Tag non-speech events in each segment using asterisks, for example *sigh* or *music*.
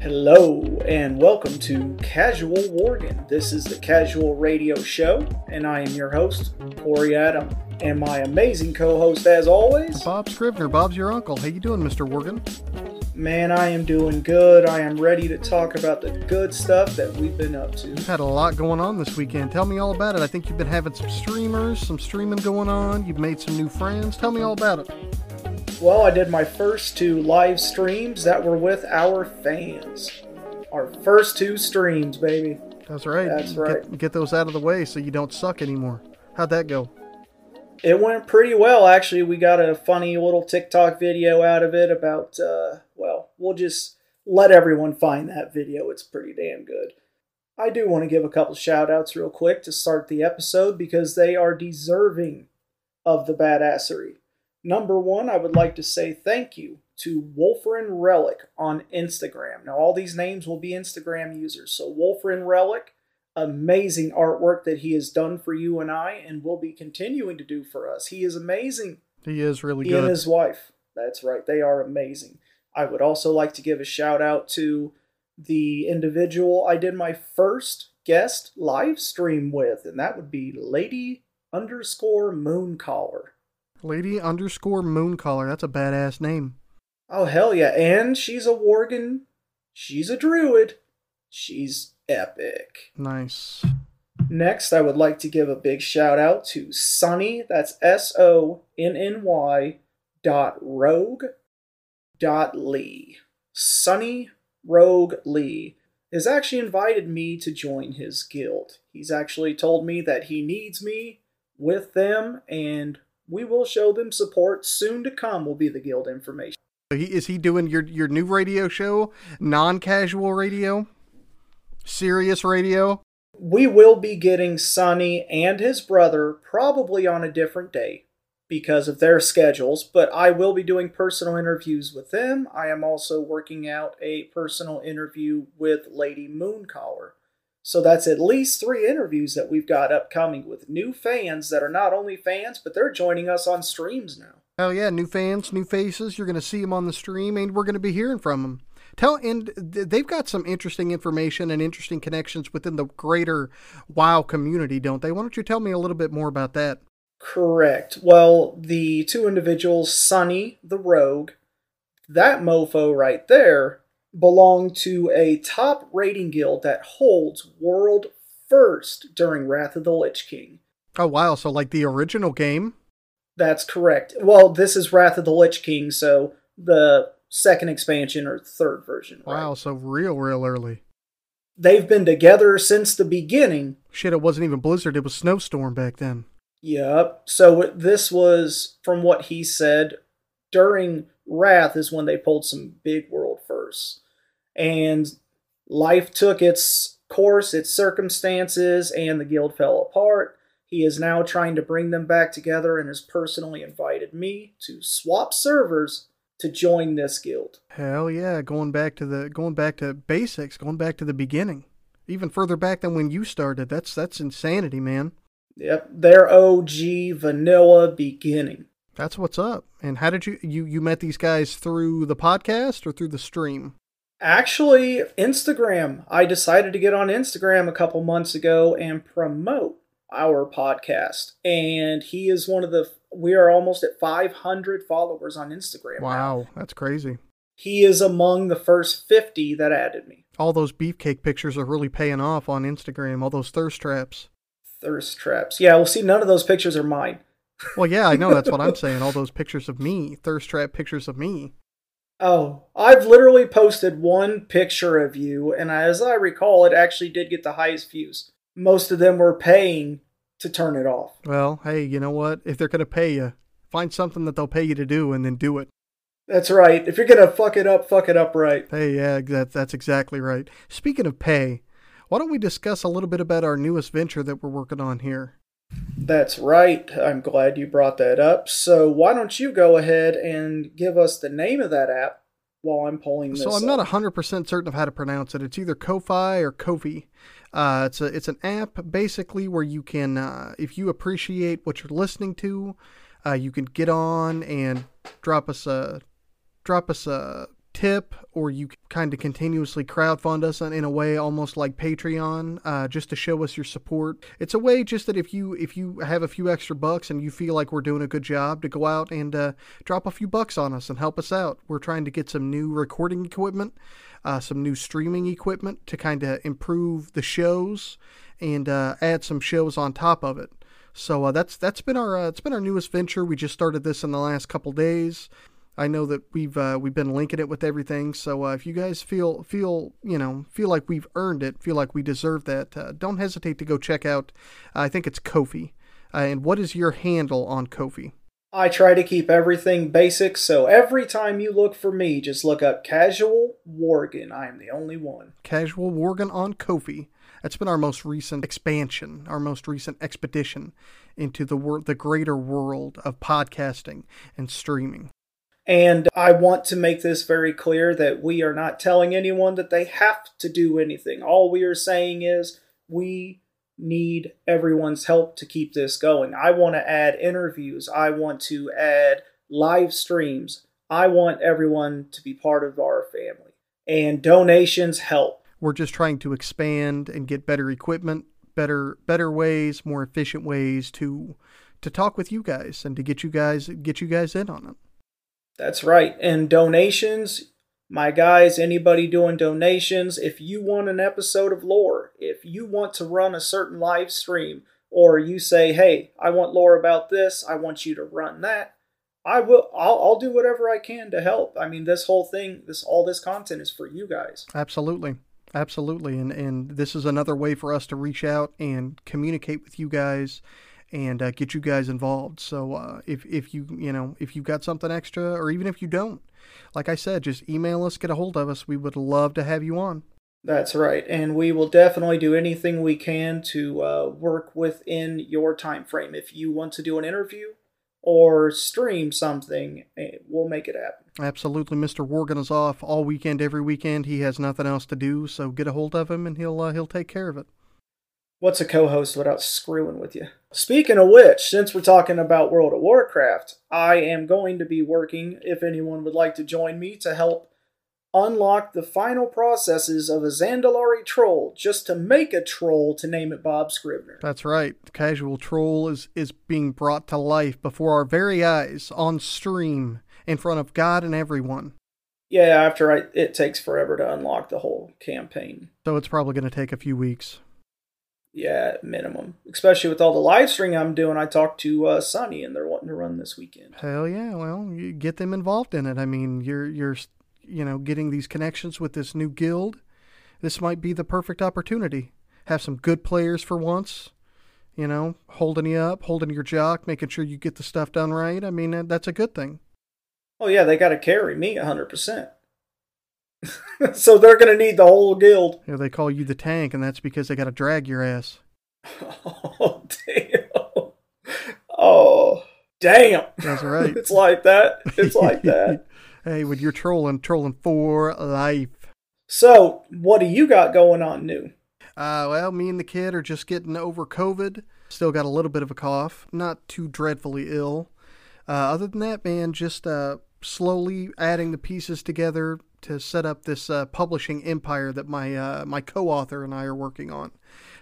Hello and welcome to Casual Worgen. This is the Casual Radio Show, and I am your host, Corey Adam, and my amazing co-host, as always, Bob Scrivener. Bob's your uncle. How you doing, Mr. Worgen? Man, I am doing good. I am ready to talk about the good stuff that we've been up to. You've had a lot going on this weekend. Tell me all about it. I think you've been having some streamers, some streaming going on. You've made some new friends. Tell me all about it. Well, I did my first two live streams that were with our fans. Our first two streams, baby. That's right. That's Get- right. Get, those out of the way so you don't suck anymore. How'd that go? It went pretty well, actually. We got a funny little TikTok video out of it about, uh, well, we'll just let everyone find that video. It's pretty damn good. I do want to give a couple shout outs real quick to start the episode because they are deserving of the badassery. Number one, I would like to say thank you to Wolfrin Relic on Instagram. Now, all these names will be Instagram users. So, Wolfrin Relic, amazing artwork that he has done for you and I, and will be continuing to do for us. He is amazing. He is really He and his wife. That's right. They are amazing. I would also like to give a shout out to the individual I did my first guest live stream with, and that would be Lady underscore Mooncaller. Lady underscore Mooncaller. That's a badass name. Oh hell yeah! And she's a Worgen. She's a druid. She's epic. Nice. Next, I would like to give a big shout out to Sonny. That's S O N N Y dot rogue dot Lee. Sonny Rogue Lee has actually invited me to join his guild. He's actually told me that he needs me with them, and we will show them support. Soon to come will be the guild information. So he, is he doing your your new radio show? Non casual radio? Serious radio? We will be getting Sonny and his brother probably on a different day because of their schedules, but I will be doing personal interviews with them. I am also working out a personal interview with Lady Mooncaller. So that's at least three interviews that we've got upcoming with new fans that are not only fans, but they're joining us on streams now. Hell yeah, new fans, new faces. You're going to see them on the stream, and we're going to be hearing from them. Tell and they've got some interesting information and interesting connections within the greater WoW community, don't they? Why don't you tell me a little bit more about that? Correct. Well, the two individuals, Sonny the Rogue, that mofo right there, belong to a top rating guild that holds world first during Wrath of the Lich King. Oh wow, so like the original game? That's correct. Well, this is Wrath of the Lich King, so the second expansion or third version. right? Wow, so real, real early. They've been together since the beginning. Shit, it wasn't even Blizzard; it was Snowstorm back then. Yep. So this was, from what he said, during Wrath is when they pulled some big world firsts. And life took its course, its circumstances, and the guild fell apart. He is now trying to bring them back together and has personally invited me to swap servers to join this guild. Hell yeah, going back to the going back to basics, going back to the beginning, even further back than when you started. That's that's insanity, man. Yep, their OG vanilla beginning. That's what's up. And how did you you you met these guys through the podcast or through the stream? Actually, Instagram. I decided to get on Instagram a couple months ago and promote our podcast. And he is one of the, we are almost at 500 followers on Instagram. now. Wow, that's crazy. He is among the first 50 that added me. All those beefcake pictures are really paying off on Instagram. All those thirst traps. Thirst traps. Yeah, well, see, none of those pictures are mine. *laughs* Well, yeah, I know that's what I'm saying. All those pictures of me, thirst trap pictures of me. Oh, I've literally posted one picture of you, and as I recall, it actually did get the highest views. Most of them were paying to turn it off. Well, hey, you know what? If they're gonna pay you, find something that they'll pay you to do, and then do it. That's right. If you're gonna fuck it up, fuck it up right. Hey, yeah, that, that's exactly right. Speaking of pay, why don't we discuss a little bit about our newest venture that we're working on here? That's right. I'm glad you brought that up. So why don't you go ahead and give us the name of that app while I'm pulling this So I'm up. not 100% certain of how to pronounce it. It's either Ko-Fi or Kofi. Uh, it's a it's an app basically where you can, uh, if you appreciate what you're listening to, uh, you can get on and drop us a drop us a tip, or you kind of continuously crowdfund us in a way almost like Patreon, uh, just to show us your support. It's a way just that if you if you have a few extra bucks and you feel like we're doing a good job, to go out and uh, drop a few bucks on us and help us out. We're trying to get some new recording equipment, uh, some new streaming equipment to kind of improve the shows and uh, add some shows on top of it. So uh, that's that's been our uh, it's been our newest venture. We just started this in the last couple days. I know that we've uh, we've been linking it with everything. So uh, if you guys feel feel you know feel like we've earned it, feel like we deserve that, uh, don't hesitate to go check out. I think it's Kofi. Uh, and what is your handle on Kofi? I try to keep everything basic, so every time you look for me, just look up Casual Worgen. I am the only one. Casual Worgen on Kofi. That's been our most recent expansion, our most recent expedition into the wor- the greater world of podcasting and streaming. And I want to make this very clear that we are not telling anyone that they have to do anything. All we are saying is we need everyone's help to keep this going. I want to add interviews, I want to add live streams. I want everyone to be part of our family. And donations help. We're just trying to expand and get better equipment, better better ways, more efficient ways to to talk with you guys and to get you guys get you guys in on it. That's right. And donations, my guys, anybody doing donations, if you want an episode of lore, if you want to run a certain live stream, or you say, "Hey, I want lore about this. I want you to run that." I will. I'll, I'll do whatever I can to help. I mean, this whole thing, this all this content is for you guys. Absolutely. Absolutely. And and this is another way for us to reach out and communicate with you guys and uh, get you guys involved. So uh, if if you you know if you've got something extra, or even if you don't, like I said, just email us, get a hold of us. We would love to have you on. That's right, and we will definitely do anything we can to uh, work within your time frame. If you want to do an interview or stream something, eh, we'll make it happen. Absolutely, Mr. Worgen is off all weekend, every weekend. He has nothing else to do, so get a hold of him, and he'll uh, he'll take care of it. What's a co-host without screwing with you? Speaking of which, since we're talking about World of Warcraft, I am going to be working, if anyone would like to join me, to help unlock the final processes of a Zandalari troll, just to make a troll to name it Bob Scrivener. That's right. The casual troll is is being brought to life before our very eyes on stream in front of God and everyone. Yeah, after I, it takes forever to unlock the whole campaign. So it's probably going to take a few weeks. Yeah, minimum. Especially with all the live streaming I'm doing. I talked to uh, Sonny, and they're wanting to run this weekend. Hell yeah! Well, you get them involved in it. I mean, you're you're you know getting these connections with this new guild. This might be the perfect opportunity. Have some good players for once. You know, holding you up, holding your jock, making sure you get the stuff done right. I mean, that's a good thing. Oh yeah, they got to carry me 100%. *laughs* so they're going to need the whole guild. Know, they call you the tank, and that's because they got to drag your ass. *laughs* Oh, damn. Oh, damn. That's right. *laughs* it's like that. It's like that. hey, when you're trolling, trolling for life. So, what do you got going on new? Uh, well, me and the kid are just getting over COVID. Still got a little bit of a cough. Not too dreadfully ill. Uh, other than that, man, just uh, slowly adding the pieces together to set up this uh, publishing empire that my uh, my co-author and I are working on.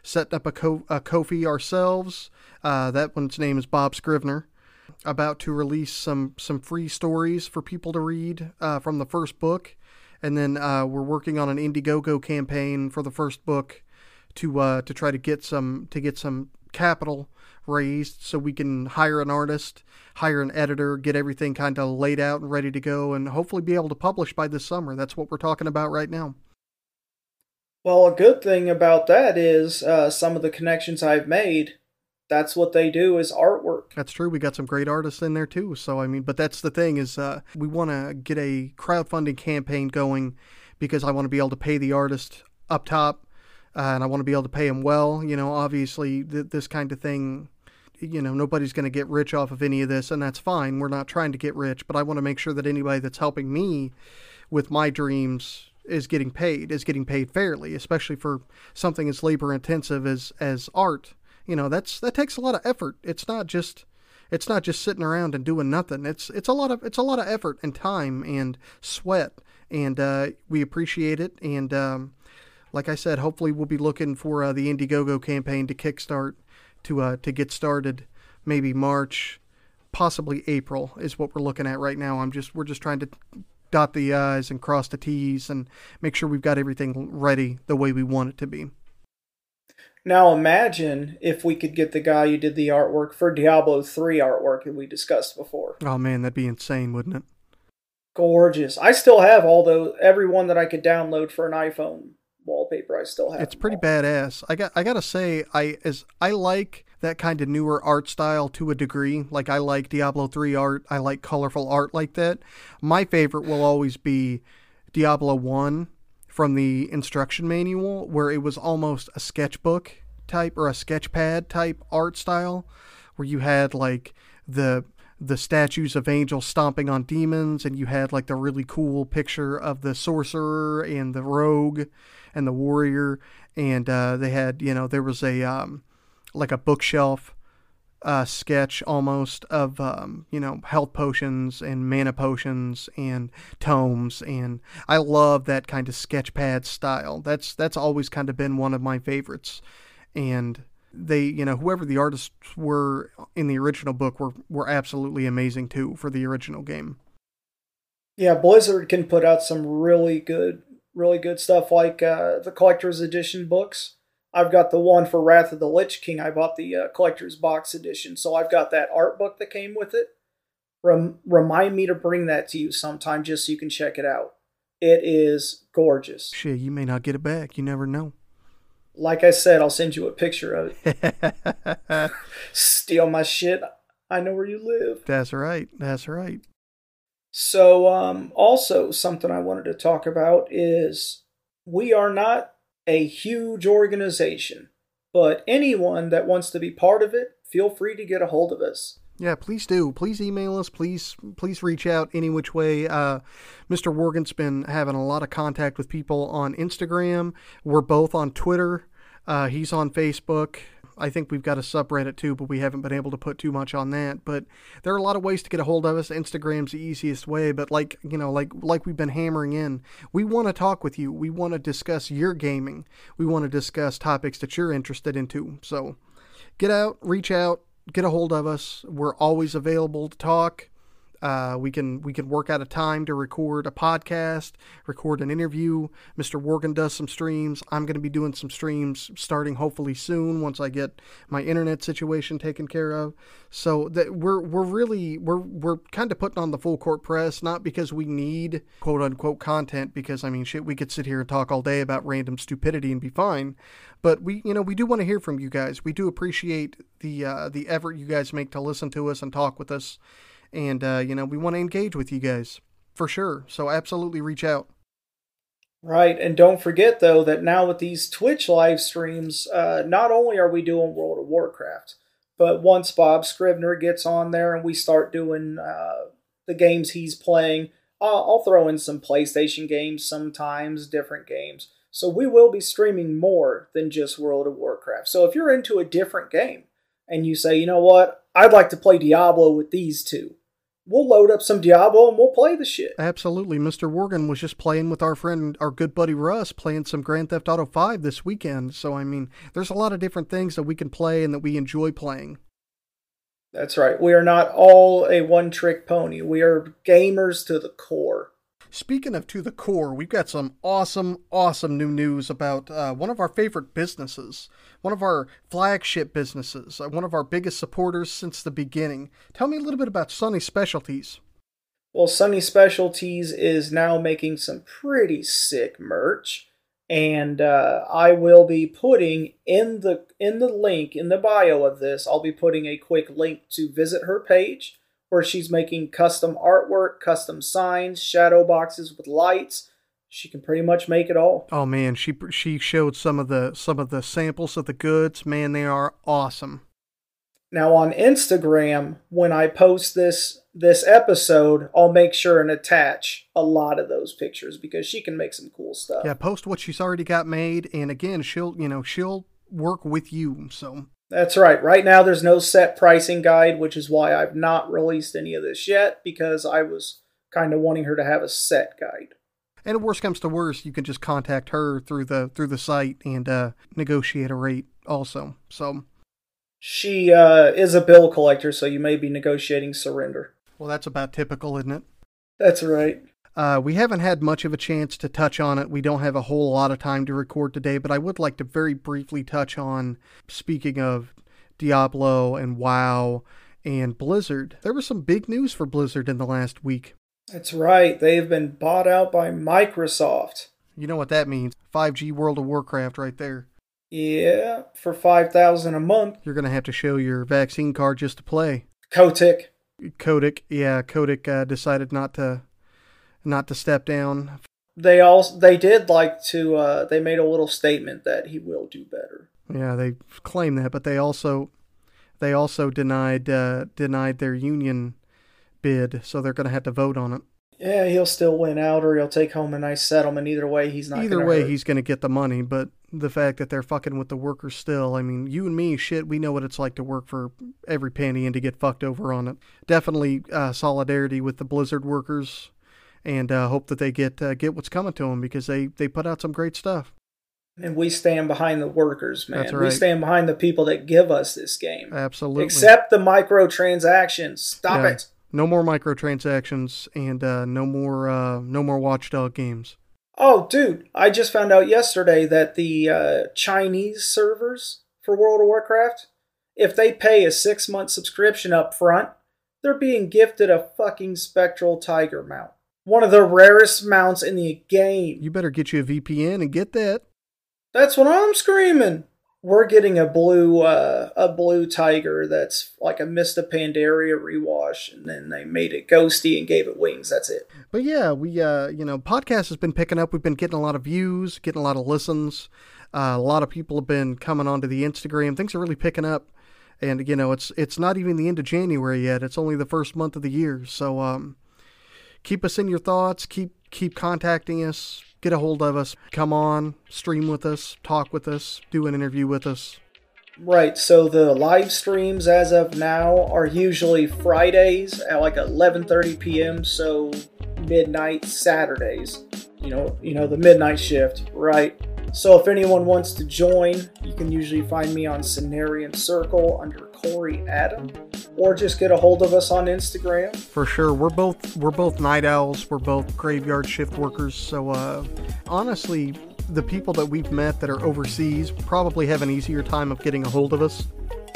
Set up a, co- a Kofi ourselves. Uh, that one's name is Bob Scrivener. About to release some some free stories for people to read uh, from the first book, and then uh, we're working on an Indiegogo campaign for the first book to uh, to try to get some to get some capital raised so we can hire an artist, hire an editor, get everything kind of laid out and ready to go, and hopefully be able to publish by this summer. That's what we're talking about right now. Well, a good thing about that is uh, some of the connections I've made. That's what they do is artwork. That's true. We got some great artists in there too. So I mean, but that's the thing is uh, we want to get a crowdfunding campaign going because I want to be able to pay the artist up top, uh, and I want to be able to pay him well. You know, obviously th- this kind of thing you know, nobody's going to get rich off of any of this, and that's fine. We're not trying to get rich, but I want to make sure that anybody that's helping me with my dreams is getting paid, is getting paid fairly, especially for something as labor intensive as as art. You know, that's that takes a lot of effort. It's not just it's not just sitting around and doing nothing. It's it's a lot of it's a lot of effort and time and sweat, and uh, we appreciate it. And um, like I said, hopefully we'll be looking for uh, the Indiegogo campaign to kickstart to uh, to get started, maybe March, possibly April is what we're looking at right now. I'm just we're just trying to dot the i's and cross the t's and make sure we've got everything ready the way we want it to be. Now imagine if we could get the guy who did the artwork for Diablo 3 artwork that we discussed before. Oh man, that'd be insane, wouldn't it? Gorgeous. I still have all those every one that I could download for an iPhone wallpaper. I still have. It's pretty badass. I got I got to say I as I like that kind of newer art style to a degree. Like I like Diablo 3 art. I like colorful art like that. My favorite will always be Diablo 1 from the instruction manual where it was almost a sketchbook type or a sketchpad type art style where you had like the the statues of angels stomping on demons and you had like the really cool picture of the sorcerer and the rogue and the warrior and uh, they had you know there was a um, like a bookshelf uh, sketch almost of um, you know health potions and mana potions and tomes and I love that kind of sketch pad style. That's that's always kind of been one of my favorites. And they you know whoever the artists were in the original book were were absolutely amazing too for the original game. Yeah, Blizzard can put out some really good really good stuff like uh, the collector's edition books I've got the one for Wrath of the Lich King. I bought the uh, collector's box edition, so I've got that art book that came with it. Rem- remind me to bring that to you sometime just so you can check it out. It is gorgeous. Shit, you may not get it back. You never know. Like I said, I'll send you a picture of it. *laughs* Steal my shit. I know where you live. That's right. That's right. So, um, also something I wanted to talk about is we are not a huge organization, but anyone that wants to be part of it, feel free to get a hold of us. Yeah, please do. Please email us. Please, please reach out any which way. Uh, Mr. Worgen's been having a lot of contact with people on Instagram. We're both on Twitter. Uh, he's on Facebook. I think we've got a subreddit too, but we haven't been able to put too much on that. But there are a lot of ways to get a hold of us. Instagram's the easiest way, but like you know, like like we've been hammering in, we want to talk with you. We want to discuss your gaming. We want to discuss topics that you're interested into. So get out, reach out, get a hold of us. We're always available to talk. Uh, we can we can work out a time to record a podcast, record an interview. Mr. Worgen does some streams. I'm going to be doing some streams starting hopefully soon once I get my internet situation taken care of. So that we're we're really we're we're kind of putting on the full court press, not because we need quote unquote content, because I mean shit, we could sit here and talk all day about random stupidity and be fine. But we you know we do want to hear from you guys. We do appreciate the uh, the effort you guys make to listen to us and talk with us and uh, you know we want to engage with you guys for sure. So absolutely reach out. Right, and don't forget though that now with these Twitch live streams, uh, not only are we doing World of Warcraft, but once Bob Scrivener gets on there and we start doing uh, the games he's playing, I'll, I'll throw in some PlayStation games sometimes, different games. So we will be streaming more than just World of Warcraft. So if you're into a different game and you say, you know what, I'd like to play Diablo with these two, we'll load up some Diablo and we'll play the shit. Absolutely. Mr. Worgen was just playing with our friend, our good buddy Russ, playing some Grand Theft Auto 5 this weekend. So, I mean, there's a lot of different things that we can play and that we enjoy playing. That's right. We are not all a one trick pony. We are gamers to the core. Speaking of to the core, we've got some awesome, awesome new news about uh, one of our favorite businesses, one of our flagship businesses, uh, one of our biggest supporters since the beginning. Tell me a little bit about Sunny Specialties. Well, Sunny Specialties is now making some pretty sick merch, and uh, I will be putting in the in the link in the bio of this. I'll be putting a quick link to visit her page where she's making custom artwork, custom signs, shadow boxes with lights. She can pretty much make it all. Oh man, she she showed some of the some of the samples of the goods. Man, they are awesome. Now on Instagram, when I post this this episode, I'll make sure and attach a lot of those pictures because she can make some cool stuff. Yeah, post what she's already got made, and again, she'll you know she'll work with you. So That's right. Right now, there's no set pricing guide, which is why I've not released any of this yet because I was kind of wanting her to have a set guide. And if worst comes to worst, you can just contact her through the through the site and uh, negotiate a rate also. So She uh, is a bill collector, so you may be negotiating surrender. well, that's about typical, isn't it? That's right. Uh, we haven't had much of a chance to touch on it. We don't have a whole lot of time to record today, but I would like to very briefly touch on, speaking of Diablo and WoW and Blizzard. There was some big news for Blizzard in the last week. That's right. They've been bought out by Microsoft. You know what that means 5G World of Warcraft right there. Yeah, for five thousand a month. You're going to have to show your vaccine card just to play. Kotick. Kodak, yeah, Kotick uh, decided not to not to step down. They all they did like to. Uh, they made a little statement that he will do better. Yeah, they claim that, but they also they also denied uh, denied their union bid, so they're going to have to vote on it. Yeah, he'll still win out, or he'll take home a nice settlement. Either way, he's not. Either way, hurt. he's going to get the money, but the fact that they're fucking with the workers still, I mean, you and me, shit, we know what it's like to work for every penny and to get fucked over on it. Definitely uh, solidarity with the Blizzard workers, and uh, hope that they get uh, get what's coming to them because they they put out some great stuff. and we stand behind the workers, man. That's We stand behind the people that give us this game. Absolutely. Except the microtransactions. Stop Yeah. it. no more microtransactions and uh, no more uh, no more Watchdog games. Oh, dude, I just found out yesterday that the uh, Chinese servers for World of Warcraft, if they pay a six month subscription up front, they're being gifted a fucking Spectral Tiger mount. One of the rarest mounts in the game. You better get you a VPN and get that. That's what I'm screaming. We're getting a blue uh, a blue tiger that's like a Mists of Pandaria rewash, and then they made it ghosty and gave it wings. That's it. But yeah, we uh, you know, podcast has been picking up. We've been getting a lot of views, getting a lot of listens. Uh, a lot of people have been coming onto the Instagram. Things are really picking up. And you know, it's it's not even the end of January yet. It's only the first month of the year. So um, keep us in your thoughts. Keep keep contacting us. Get a hold of us. Come on, stream with us, talk with us, do an interview with us. Right. So the live streams as of now are usually Fridays at like 11:30 p.m. So midnight Saturdays. You know, you know the midnight shift, right? So if anyone wants to join, you can usually find me on Cenarian Circle under Corey Adam, or just get a hold of us on Instagram. For sure, we're both we're both night owls. We're both graveyard shift workers. So uh, honestly, the people that we've met that are overseas probably have an easier time of getting a hold of us.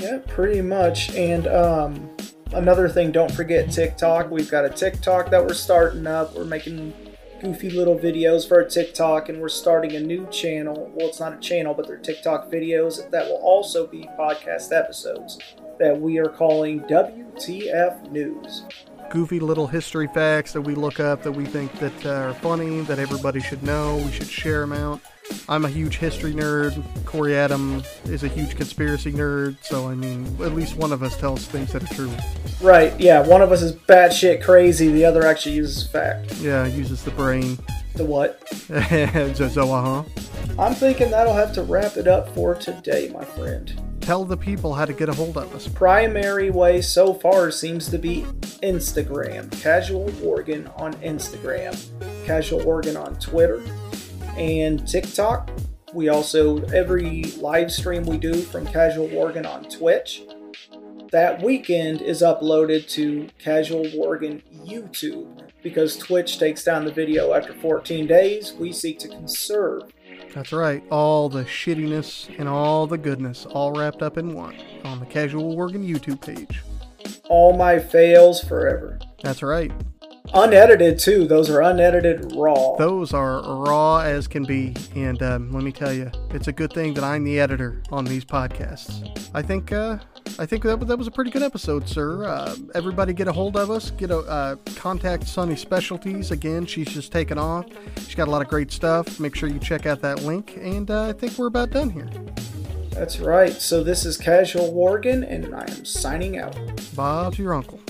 Yeah, pretty much. And um, another thing, don't forget TikTok. We've got a TikTok that we're starting up. We're making goofy little videos for our TikTok, and we're starting a new channel. Well, it's not a channel, but they're TikTok videos that will also be podcast episodes that we are calling WTF News. Goofy little history facts that we look up that we think that uh, are funny that everybody should know. We should share them out. I'm a huge history nerd. Corey Adam is a huge conspiracy nerd. So I mean, at least one of us tells things that are true. Right, yeah, one of us is batshit crazy, the other actually uses fact. Yeah, uses the brain. The what? *laughs* so, so, uh huh. I'm thinking that'll have to wrap it up for today, my friend. Tell the people how to get a hold of us. primary way so far seems to be Instagram. Casual Worgen on Instagram, Casual Worgen on Twitter, and TikTok. We also, every live stream we do from Casual Worgen on Twitch, that weekend is uploaded to Casual Worgen YouTube. Because Twitch takes down the video after 14 days, we seek to conserve That's right. All the shittiness and all the goodness all wrapped up in one on the Casual Worgen YouTube page. all my fails forever. That's right. Unedited, too. Those are unedited raw. Those are raw as can be. And um, let me tell you, it's a good thing that I'm the editor on these podcasts. I think. Uh, I think that, that was a pretty good episode, sir. Uh, everybody get a hold of us. Get a uh, contact Sunny Specialties. Again, she's just taken off. She's got a lot of great stuff. Make sure you check out that link. And uh, I think we're about done here. That's right. So this is Casual Worgen, and I am signing out. Bob's your uncle.